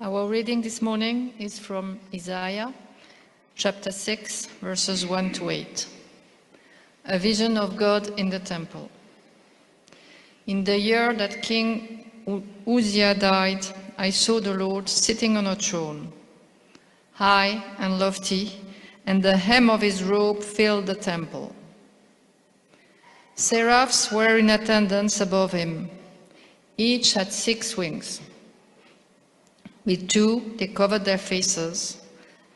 Our reading this morning is from Isaiah chapter 6, verses 1 to 8. A vision of God in the temple. In the year that King Uzziah died, I saw the Lord sitting on a throne, high and lofty, and the hem of his robe filled the temple. Seraphs were in attendance above him. Each had six wings. With two, they covered their faces,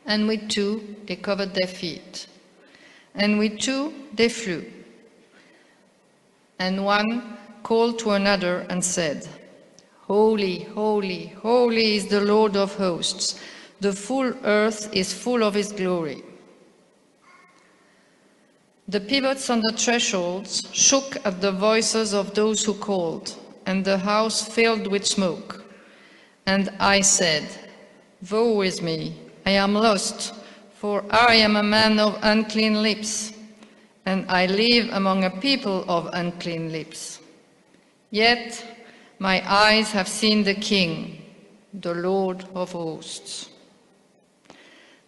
and with two, they covered their feet. And with two, they flew. And one called to another and said, Holy, holy, holy is the Lord of hosts. The full earth is full of his glory. The pivots on the thresholds shook at the voices of those who called, and the house filled with smoke. And I said, Woe is me, I am lost, for I am a man of unclean lips, and I live among a people of unclean lips. Yet my eyes have seen the King, the Lord of hosts.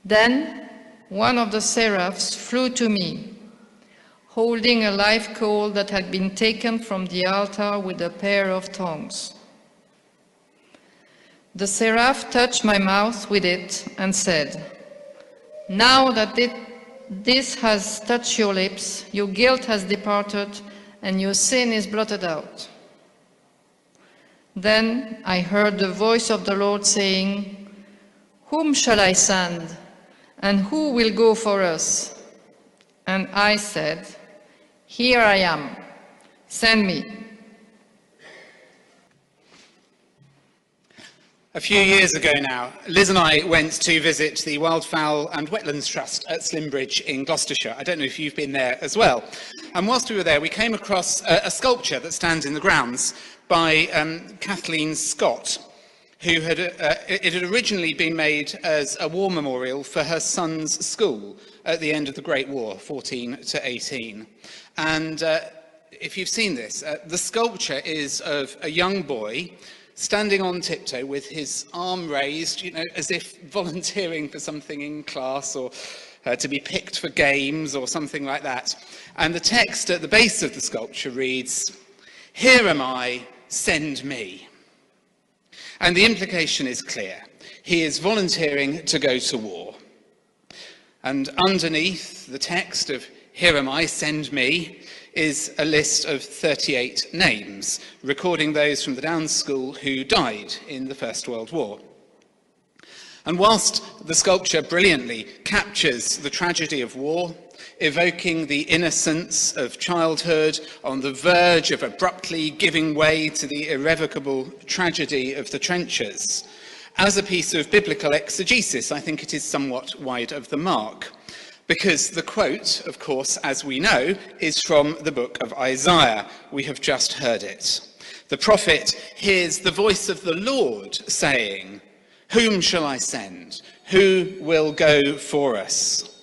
Then one of the seraphs flew to me, holding a live coal that had been taken from the altar with a pair of tongs. The seraph touched my mouth with it and said, Now that it, this has touched your lips, your guilt has departed, and your sin is blotted out. Then I heard the voice of the Lord saying, Whom shall I send? And who will go for us? And I said, Here I am, send me. A few years ago now, Liz and I went to visit the Wildfowl and Wetlands Trust at Slimbridge in Gloucestershire. I don't know if you've been there as well. And whilst we were there, we came across a, a sculpture that stands in the grounds by um, Kathleen Scott, who had, uh, it had originally been made as a war memorial for her son's school at the end of the Great War, 14 to 18. And uh, if you've seen this, uh, the sculpture is of a young boy standing on tiptoe with his arm raised, you know, as if volunteering for something in class or uh, to be picked for games or something like that. And the text at the base of the sculpture reads, Here am I, send me. And the implication is clear. He is volunteering to go to war. And underneath the text of Here am I, send me, is a list of 38 names, recording those from the Downs School who died in the First World War. And whilst the sculpture brilliantly captures the tragedy of war, evoking the innocence of childhood on the verge of abruptly giving way to the irrevocable tragedy of the trenches. As a piece of biblical exegesis, I think it is somewhat wide of the mark. Because the quote, of course, as we know, is from the book of Isaiah. We have just heard it. The prophet hears the voice of the Lord saying, Whom shall I send? Who will go for us?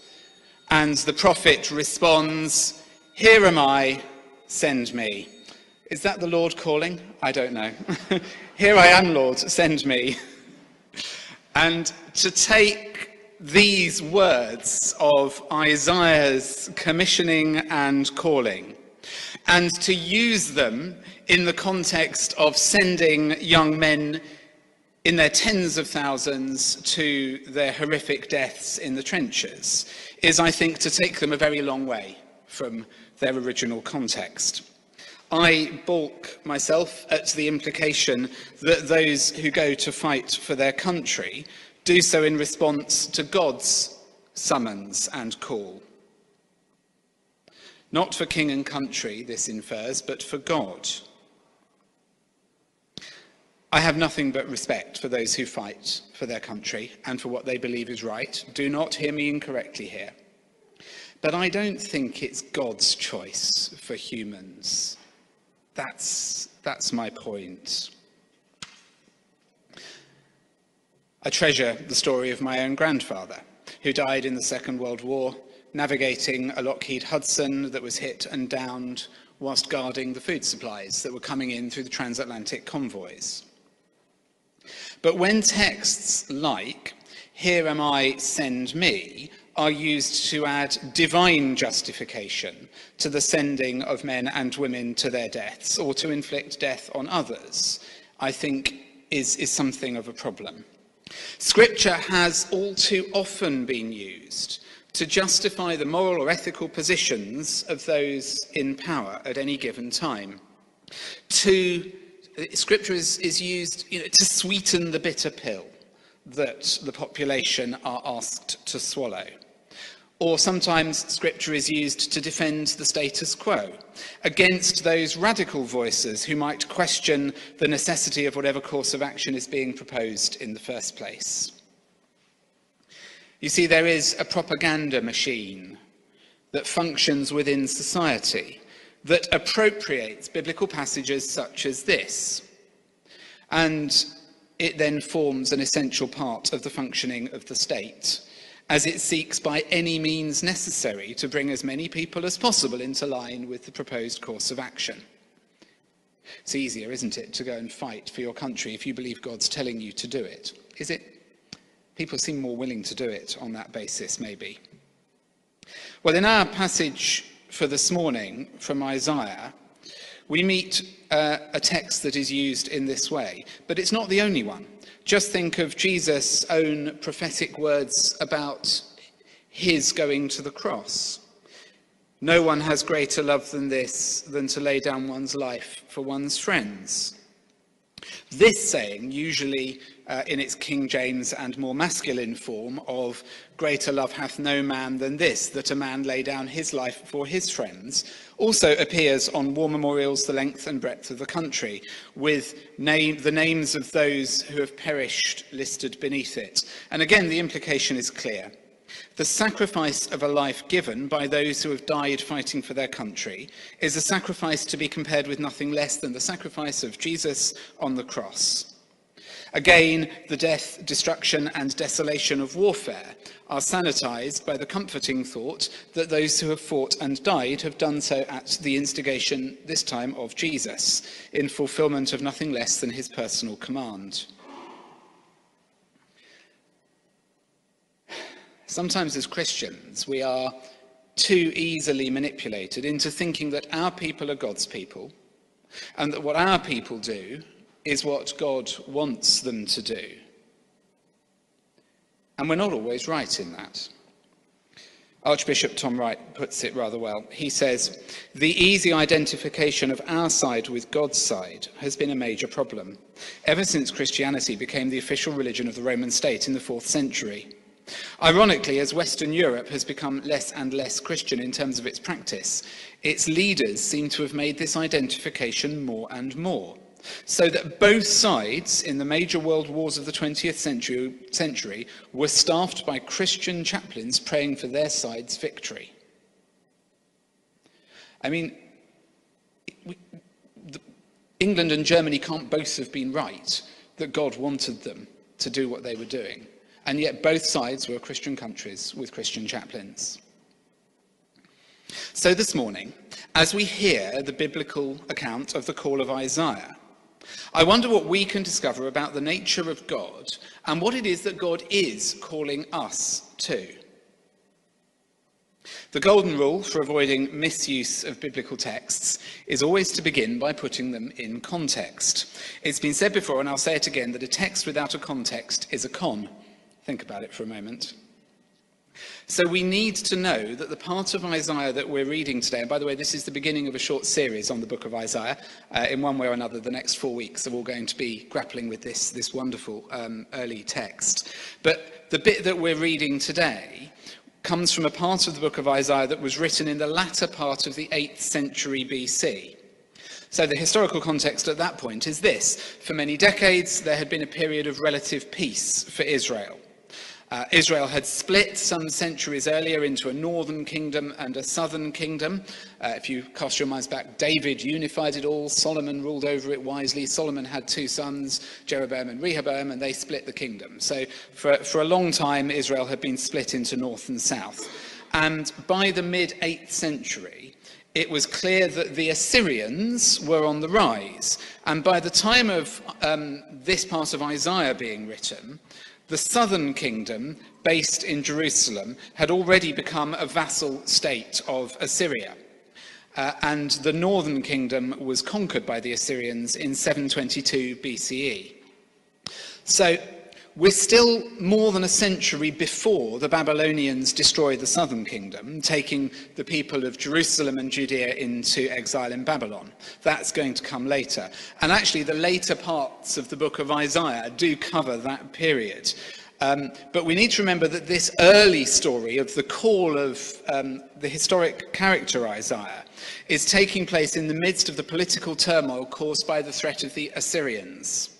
And the prophet responds, Here am I, send me. Is that the Lord calling? I don't know. Here I am, Lord, send me. And to take these words of Isaiah's commissioning and calling and to use them in the context of sending young men in their tens of thousands to their horrific deaths in the trenches is, I think, to take them a very long way from their original context. I balk myself at the implication that those who go to fight for their country do so in response to God's summons and call. Not for king and country, this infers, but for God. I have nothing but respect for those who fight for their country and for what they believe is right. Do not hear me incorrectly here. But I don't think it's God's choice for humans. That's, that's my point. I treasure the story of my own grandfather, who died in the Second World War, navigating a Lockheed Hudson that was hit and downed whilst guarding the food supplies that were coming in through the transatlantic convoys. But when texts like, Here am I, send me, are used to add divine justification to the sending of men and women to their deaths or to inflict death on others, I think is, is something of a problem. Scripture has all too often been used to justify the moral or ethical positions of those in power at any given time. To, scripture is, is used you know, to sweeten the bitter pill that the population are asked to swallow. Or sometimes scripture is used to defend the status quo against those radical voices who might question the necessity of whatever course of action is being proposed in the first place. You see, there is a propaganda machine that functions within society that appropriates biblical passages such as this. And it then forms an essential part of the functioning of the state as it seeks by any means necessary to bring as many people as possible into line with the proposed course of action. It's easier, isn't it, to go and fight for your country if you believe God's telling you to do it? Is it? People seem more willing to do it on that basis, maybe. Well, in our passage for this morning from Isaiah, we meet uh, a text that is used in this way, but it's not the only one. Just think of Jesus' own prophetic words about his going to the cross. No one has greater love than this, than to lay down one's life for one's friends. This saying, usually uh, in its King James and more masculine form of greater love hath no man than this, that a man lay down his life for his friends, also appears on war memorials the length and breadth of the country, with name, the names of those who have perished listed beneath it. And again, the implication is clear. The sacrifice of a life given by those who have died fighting for their country is a sacrifice to be compared with nothing less than the sacrifice of Jesus on the cross. Again, the death, destruction, and desolation of warfare are sanitized by the comforting thought that those who have fought and died have done so at the instigation, this time, of Jesus, in fulfillment of nothing less than his personal command. Sometimes, as Christians, we are too easily manipulated into thinking that our people are God's people and that what our people do is what God wants them to do. And we're not always right in that. Archbishop Tom Wright puts it rather well. He says, The easy identification of our side with God's side has been a major problem, ever since Christianity became the official religion of the Roman state in the fourth century. Ironically, as Western Europe has become less and less Christian in terms of its practice, its leaders seem to have made this identification more and more so that both sides in the major world wars of the 20th century, century were staffed by Christian chaplains praying for their side's victory. I mean, we, the, England and Germany can't both have been right that God wanted them to do what they were doing. And yet both sides were Christian countries with Christian chaplains. So this morning, as we hear the biblical account of the call of Isaiah, I wonder what we can discover about the nature of God and what it is that God is calling us to. The golden rule for avoiding misuse of biblical texts is always to begin by putting them in context. It's been said before, and I'll say it again, that a text without a context is a con. Think about it for a moment. So we need to know that the part of Isaiah that we're reading today, and by the way, this is the beginning of a short series on the book of Isaiah. Uh, in one way or another, the next four weeks are all going to be grappling with this, this wonderful um, early text. But the bit that we're reading today comes from a part of the book of Isaiah that was written in the latter part of the 8th century BC. So the historical context at that point is this. For many decades, there had been a period of relative peace for Israel. Uh, Israel had split some centuries earlier into a northern kingdom and a southern kingdom. Uh, if you cast your minds back, David unified it all. Solomon ruled over it wisely. Solomon had two sons, Jeroboam and Rehoboam, and they split the kingdom. So for, for a long time, Israel had been split into north and south. And by the mid 8th century, it was clear that the Assyrians were on the rise. And by the time of um, this part of Isaiah being written, the southern kingdom, based in Jerusalem, had already become a vassal state of Assyria. Uh, and the northern kingdom was conquered by the Assyrians in 722 BCE. So we're still more than a century before the Babylonians destroy the southern kingdom, taking the people of Jerusalem and Judea into exile in Babylon. That's going to come later. And actually, the later parts of the book of Isaiah do cover that period. Um, but we need to remember that this early story of the call of um, the historic character Isaiah is taking place in the midst of the political turmoil caused by the threat of the Assyrians.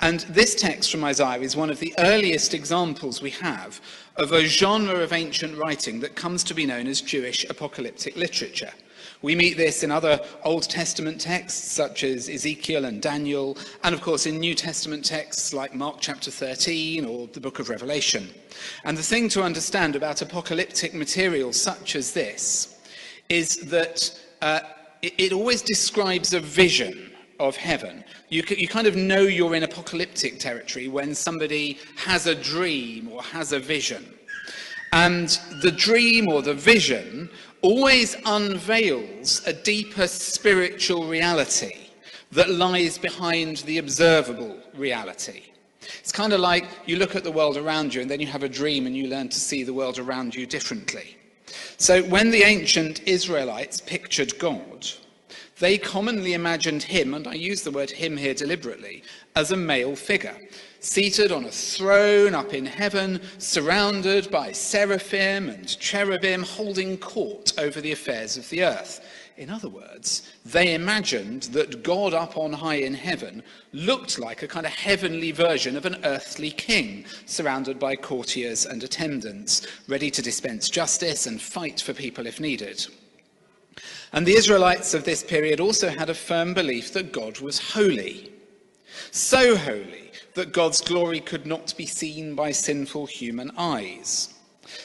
And this text from Isaiah is one of the earliest examples we have of a genre of ancient writing that comes to be known as Jewish apocalyptic literature. We meet this in other Old Testament texts, such as Ezekiel and Daniel, and of course in New Testament texts like Mark chapter 13 or the book of Revelation. And the thing to understand about apocalyptic material such as this is that uh, it, it always describes a vision of heaven. You, you kind of know you're in apocalyptic territory when somebody has a dream or has a vision. And the dream or the vision always unveils a deeper spiritual reality that lies behind the observable reality. It's kind of like you look at the world around you and then you have a dream and you learn to see the world around you differently. So when the ancient Israelites pictured God, they commonly imagined him, and I use the word him here deliberately, as a male figure, seated on a throne up in heaven, surrounded by seraphim and cherubim, holding court over the affairs of the earth. In other words, they imagined that God up on high in heaven looked like a kind of heavenly version of an earthly king, surrounded by courtiers and attendants, ready to dispense justice and fight for people if needed. And the Israelites of this period also had a firm belief that God was holy. So holy that God's glory could not be seen by sinful human eyes.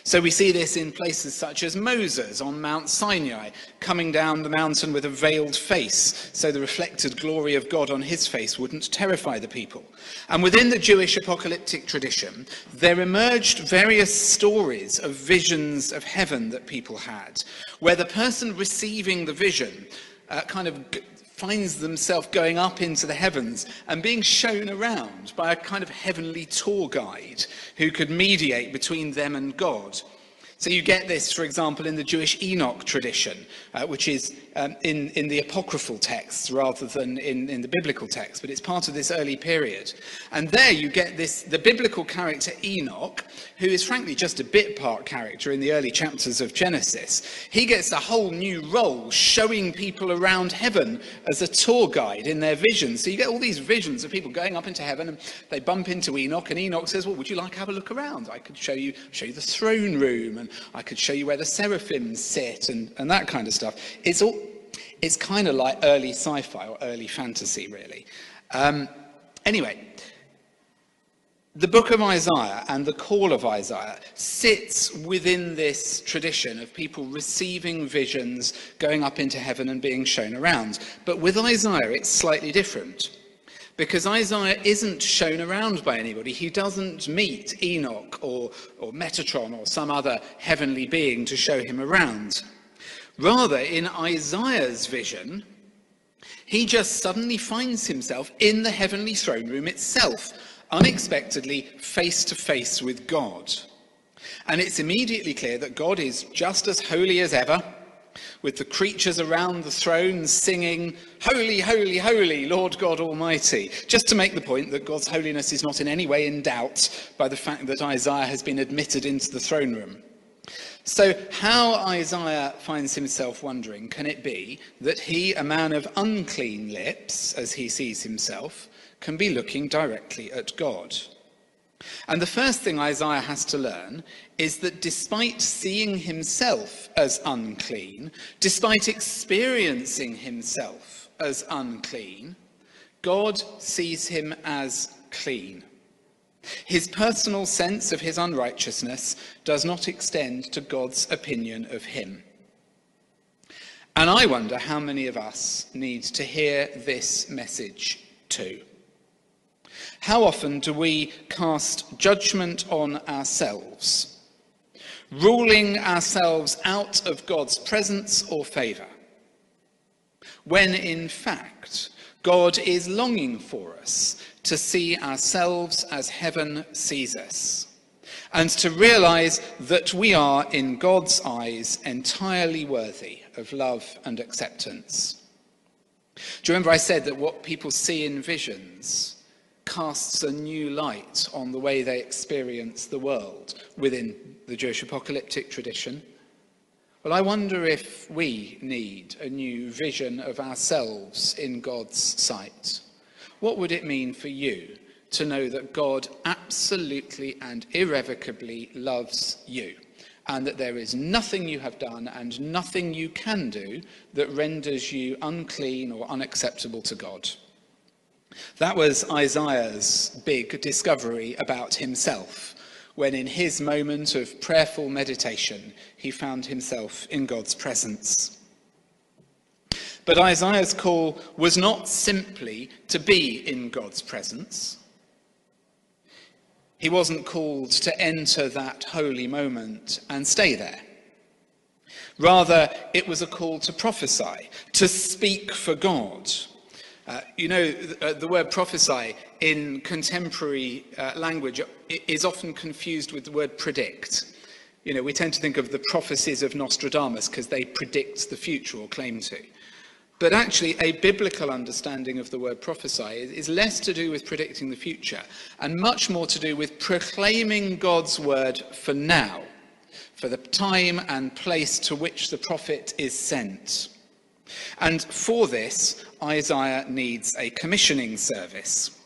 So we see this in places such as Moses on Mount Sinai, coming down the mountain with a veiled face, so the reflected glory of God on his face wouldn't terrify the people. And within the Jewish apocalyptic tradition, there emerged various stories of visions of heaven that people had, where the person receiving the vision uh, kind of finds themselves going up into the heavens and being shown around by a kind of heavenly tour guide who could mediate between them and God. So you get this, for example, in the Jewish Enoch tradition, uh, which is um, in, in the apocryphal texts rather than in, in the biblical text, but it's part of this early period. And there you get this, the biblical character Enoch, who is frankly just a bit part character in the early chapters of Genesis. He gets a whole new role showing people around heaven as a tour guide in their visions. So you get all these visions of people going up into heaven and they bump into Enoch and Enoch says, well, would you like to have a look around? I could show you, show you the throne room and I could show you where the seraphim sit and, and that kind of stuff. It's, all, it's kind of like early sci fi or early fantasy, really. Um, anyway, the book of Isaiah and the call of Isaiah sits within this tradition of people receiving visions, going up into heaven and being shown around. But with Isaiah, it's slightly different. Because Isaiah isn't shown around by anybody. He doesn't meet Enoch or, or Metatron or some other heavenly being to show him around. Rather, in Isaiah's vision, he just suddenly finds himself in the heavenly throne room itself, unexpectedly face to face with God. And it's immediately clear that God is just as holy as ever with the creatures around the throne singing, Holy, holy, holy, Lord God Almighty, just to make the point that God's holiness is not in any way in doubt by the fact that Isaiah has been admitted into the throne room. So, how Isaiah finds himself wondering can it be that he, a man of unclean lips, as he sees himself, can be looking directly at God? And the first thing Isaiah has to learn is that despite seeing himself as unclean, despite experiencing himself as unclean, God sees him as clean. His personal sense of his unrighteousness does not extend to God's opinion of him. And I wonder how many of us need to hear this message too. How often do we cast judgment on ourselves, ruling ourselves out of God's presence or favour, when in fact God is longing for us to see ourselves as heaven sees us, and to realise that we are, in God's eyes, entirely worthy of love and acceptance. Do you remember I said that what people see in visions casts a new light on the way they experience the world within the Jewish apocalyptic tradition? Well, I wonder if we need a new vision of ourselves in God's sight. What would it mean for you to know that God absolutely and irrevocably loves you? and that there is nothing you have done and nothing you can do that renders you unclean or unacceptable to God. That was Isaiah's big discovery about himself, when in his moment of prayerful meditation, he found himself in God's presence. But Isaiah's call was not simply to be in God's presence. He wasn't called to enter that holy moment and stay there. Rather, it was a call to prophesy, to speak for God. Uh, you know, the, uh, the, word prophesy in contemporary uh, language is often confused with the word predict. You know, we tend to think of the prophecies of Nostradamus because they predict the future or claim to. But actually, a biblical understanding of the word prophesy is, less to do with predicting the future and much more to do with proclaiming God's word for now, for the time and place to which the prophet is sent. And for this, Isaiah needs a commissioning service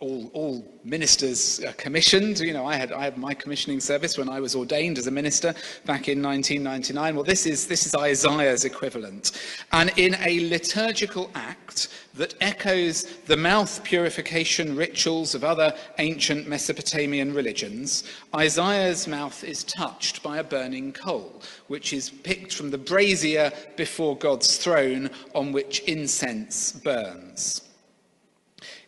all, all ministers are commissioned. You know, I had, I had my commissioning service when I was ordained as a minister back in 1999. Well, this is, this is Isaiah's equivalent. And in a liturgical act that echoes the mouth purification rituals of other ancient Mesopotamian religions, Isaiah's mouth is touched by a burning coal, which is picked from the brazier before God's throne on which incense burns.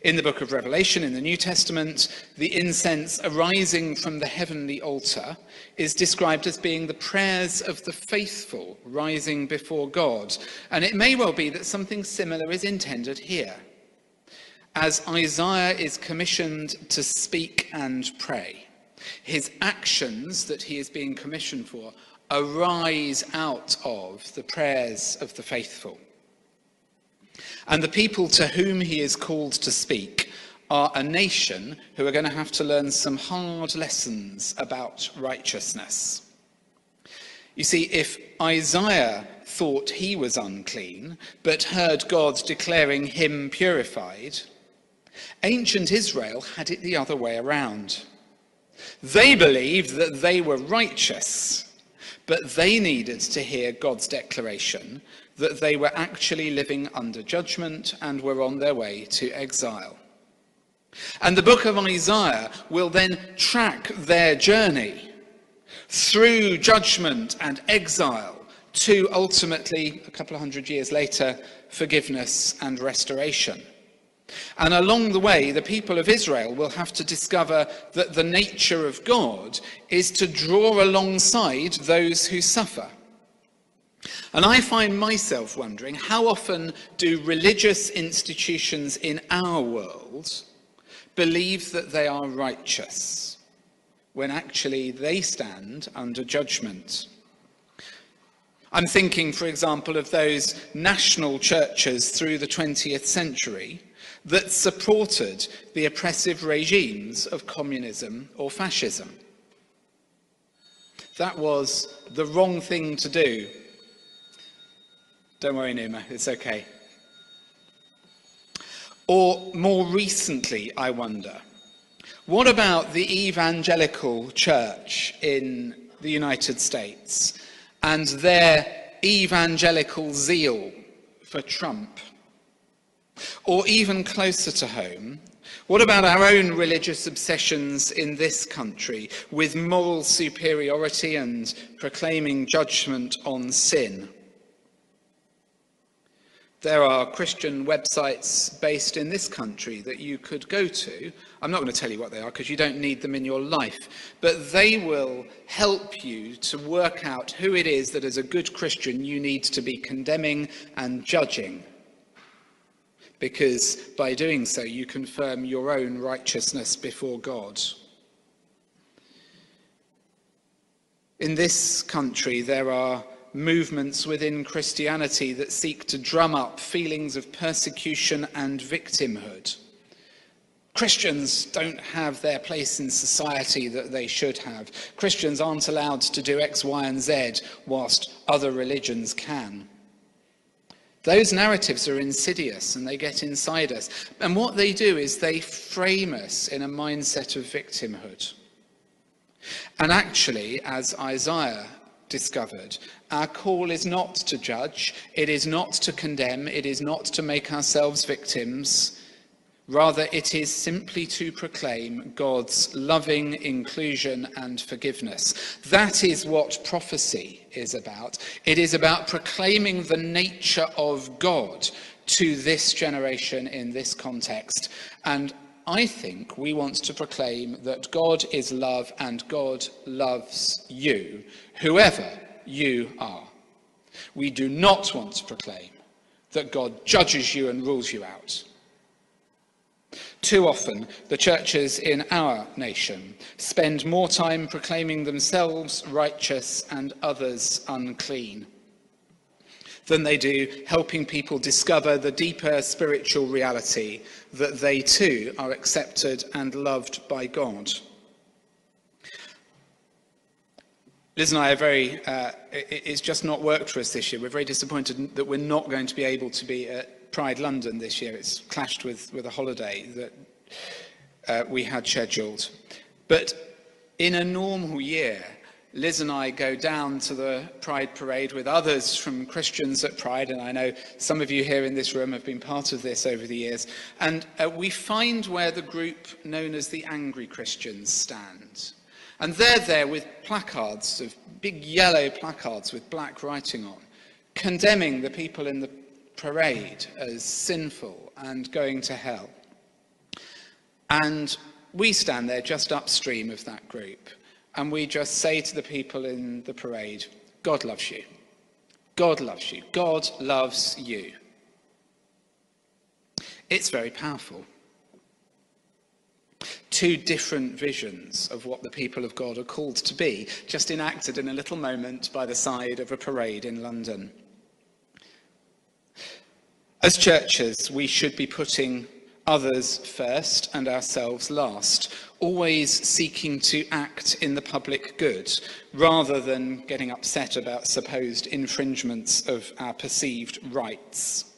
In the book of Revelation, in the New Testament, the incense arising from the heavenly altar is described as being the prayers of the faithful rising before God. And it may well be that something similar is intended here. As Isaiah is commissioned to speak and pray, his actions that he is being commissioned for arise out of the prayers of the faithful. And the people to whom he is called to speak are a nation who are going to have to learn some hard lessons about righteousness. You see, if Isaiah thought he was unclean, but heard God declaring him purified, ancient Israel had it the other way around. They believed that they were righteous, but they needed to hear God's declaration that they were actually living under judgment and were on their way to exile. And the book of Isaiah will then track their journey through judgment and exile to ultimately, a couple of hundred years later, forgiveness and restoration. And along the way, the people of Israel will have to discover that the nature of God is to draw alongside those who suffer and I find myself wondering how often do religious institutions in our world believe that they are righteous when actually they stand under judgment? I'm thinking, for example, of those national churches through the 20th century that supported the oppressive regimes of communism or fascism. That was the wrong thing to do don't worry, Numa, it's okay. Or more recently, I wonder, what about the evangelical church in the United States and their evangelical zeal for Trump? Or even closer to home, what about our own religious obsessions in this country with moral superiority and proclaiming judgment on sin? There are Christian websites based in this country that you could go to. I'm not going to tell you what they are because you don't need them in your life. But they will help you to work out who it is that, as a good Christian, you need to be condemning and judging. Because by doing so, you confirm your own righteousness before God. In this country, there are movements within Christianity that seek to drum up feelings of persecution and victimhood. Christians don't have their place in society that they should have. Christians aren't allowed to do X, Y, and Z whilst other religions can. Those narratives are insidious and they get inside us. And what they do is they frame us in a mindset of victimhood. And actually, as Isaiah discovered. Our call is not to judge, it is not to condemn, it is not to make ourselves victims. Rather, it is simply to proclaim God's loving inclusion and forgiveness. That is what prophecy is about. It is about proclaiming the nature of God to this generation in this context. And I think we want to proclaim that God is love and God loves you, whoever you are. We do not want to proclaim that God judges you and rules you out. Too often, the churches in our nation spend more time proclaiming themselves righteous and others unclean than they do helping people discover the deeper spiritual reality that they too are accepted and loved by God. Liz and I are very, uh, it's just not worked for us this year. We're very disappointed that we're not going to be able to be at Pride London this year. It's clashed with, with a holiday that uh, we had scheduled. But in a normal year, Liz and I go down to the Pride Parade with others from Christians at Pride, and I know some of you here in this room have been part of this over the years. And uh, we find where the group known as the Angry Christians stand. And they're there with placards, of big yellow placards with black writing on, condemning the people in the parade as sinful and going to hell. And we stand there just upstream of that group and we just say to the people in the parade, God loves you. God loves you. God loves you. It's very powerful. Two different visions of what the people of God are called to be, just enacted in a little moment by the side of a parade in London. As churches, we should be putting others first and ourselves last, always seeking to act in the public good rather than getting upset about supposed infringements of our perceived rights.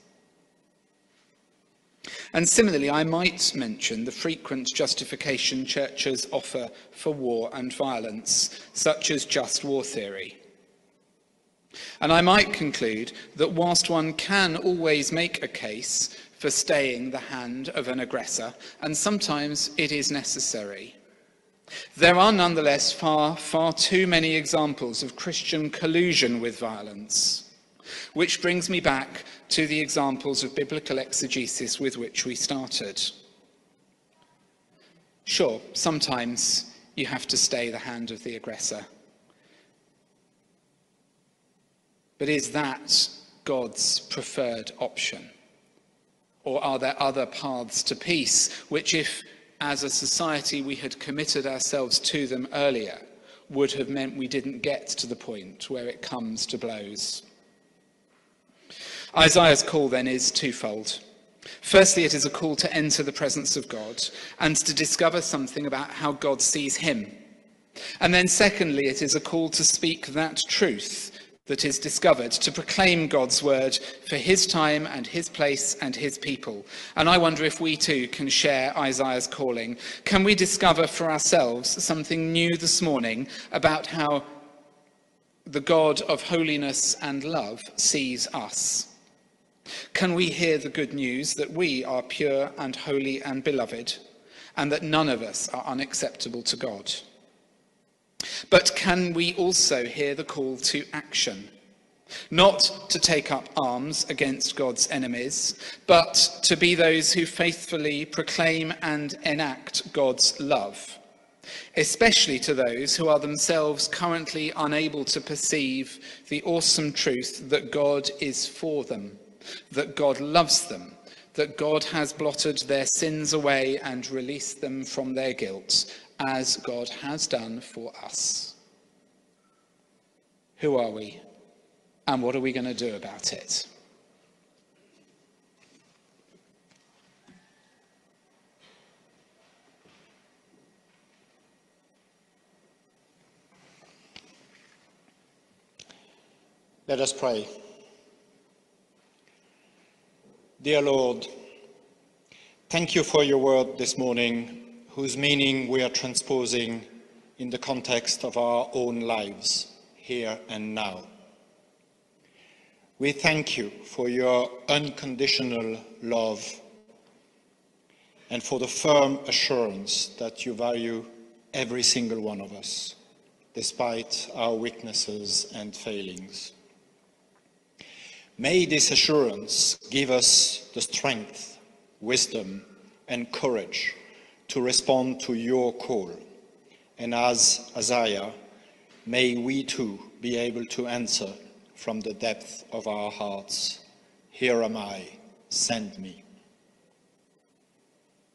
And similarly, I might mention the frequent justification churches offer for war and violence, such as just war theory. And I might conclude that whilst one can always make a case for staying the hand of an aggressor, and sometimes it is necessary. There are nonetheless far, far too many examples of Christian collusion with violence, which brings me back to the examples of biblical exegesis with which we started. Sure, sometimes you have to stay the hand of the aggressor. But is that God's preferred option? Or are there other paths to peace, which, if as a society we had committed ourselves to them earlier, would have meant we didn't get to the point where it comes to blows? Isaiah's call then is twofold. Firstly, it is a call to enter the presence of God and to discover something about how God sees him. And then, secondly, it is a call to speak that truth that is discovered to proclaim God's word for his time and his place and his people. And I wonder if we too can share Isaiah's calling. Can we discover for ourselves something new this morning about how the God of holiness and love sees us? Can we hear the good news that we are pure and holy and beloved, and that none of us are unacceptable to God? But can we also hear the call to action? not to take up arms against God's enemies, but to be those who faithfully proclaim and enact God's love, especially to those who are themselves currently unable to perceive the awesome truth that God is for them, that God loves them, that God has blotted their sins away and released them from their guilt, as God has done for us. Who are we? And what are we going to do about it? Let us pray. Dear Lord, thank you for your word this morning, whose meaning we are transposing in the context of our own lives, here and now. We thank you for your unconditional love and for the firm assurance that you value every single one of us, despite our weaknesses and failings. May this assurance give us the strength, wisdom, and courage to respond to your call. And as Isaiah, may we too be able to answer from the depth of our hearts, Here am I, send me.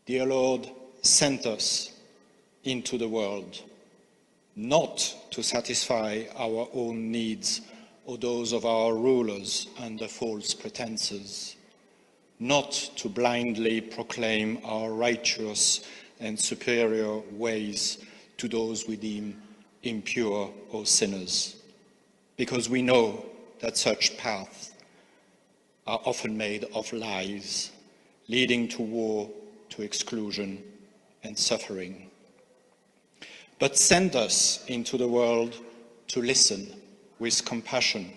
Dear Lord, send us into the world, not to satisfy our own needs or those of our rulers under false pretenses, not to blindly proclaim our righteous and superior ways to those we deem impure or sinners, because we know that such paths are often made of lies, leading to war, to exclusion, and suffering. But send us into the world to listen with compassion,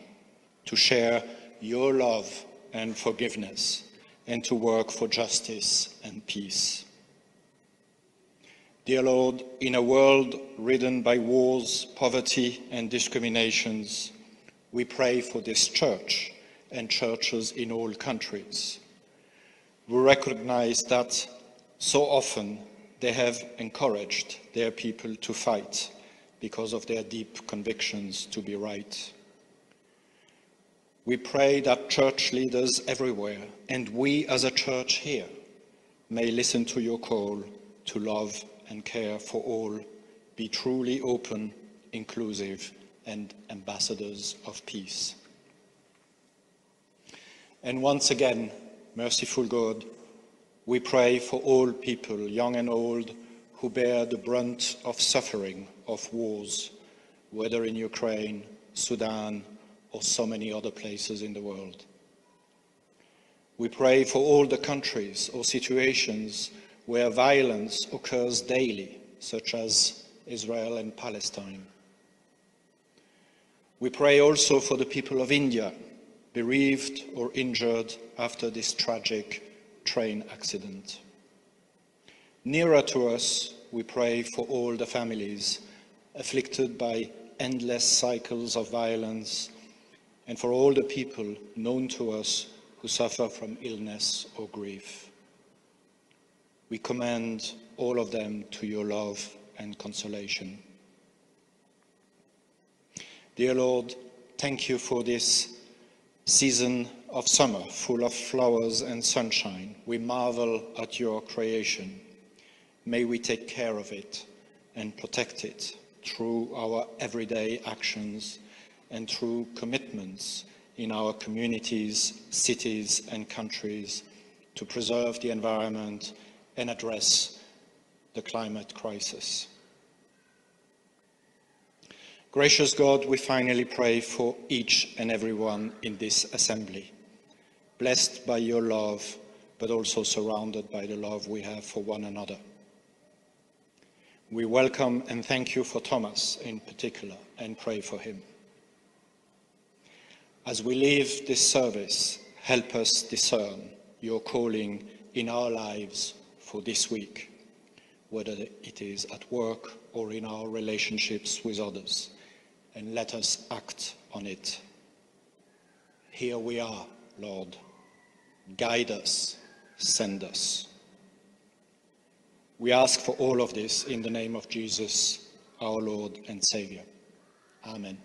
to share your love and forgiveness, and to work for justice and peace. Dear Lord, in a world ridden by wars, poverty, and discriminations, we pray for this church and churches in all countries. We recognize that so often they have encouraged their people to fight because of their deep convictions to be right. We pray that church leaders everywhere, and we as a church here, may listen to your call to love and care for all, be truly open, inclusive, and ambassadors of peace. And once again, merciful God, we pray for all people, young and old, who bear the brunt of suffering of wars, whether in Ukraine, Sudan, or so many other places in the world. We pray for all the countries or situations where violence occurs daily, such as Israel and Palestine. We pray also for the people of India, bereaved or injured after this tragic train accident. Nearer to us, we pray for all the families afflicted by endless cycles of violence and for all the people known to us who suffer from illness or grief. We commend all of them to your love and consolation. Dear Lord, thank you for this season of summer full of flowers and sunshine. We marvel at your creation. May we take care of it and protect it through our everyday actions and through commitments in our communities, cities, and countries to preserve the environment and address the climate crisis. Gracious God, we finally pray for each and everyone in this assembly, blessed by your love, but also surrounded by the love we have for one another. We welcome and thank you for Thomas in particular and pray for him. As we leave this service, help us discern your calling in our lives for this week, whether it is at work or in our relationships with others and let us act on it. Here we are, Lord. Guide us, send us. We ask for all of this in the name of Jesus, our Lord and Savior. Amen.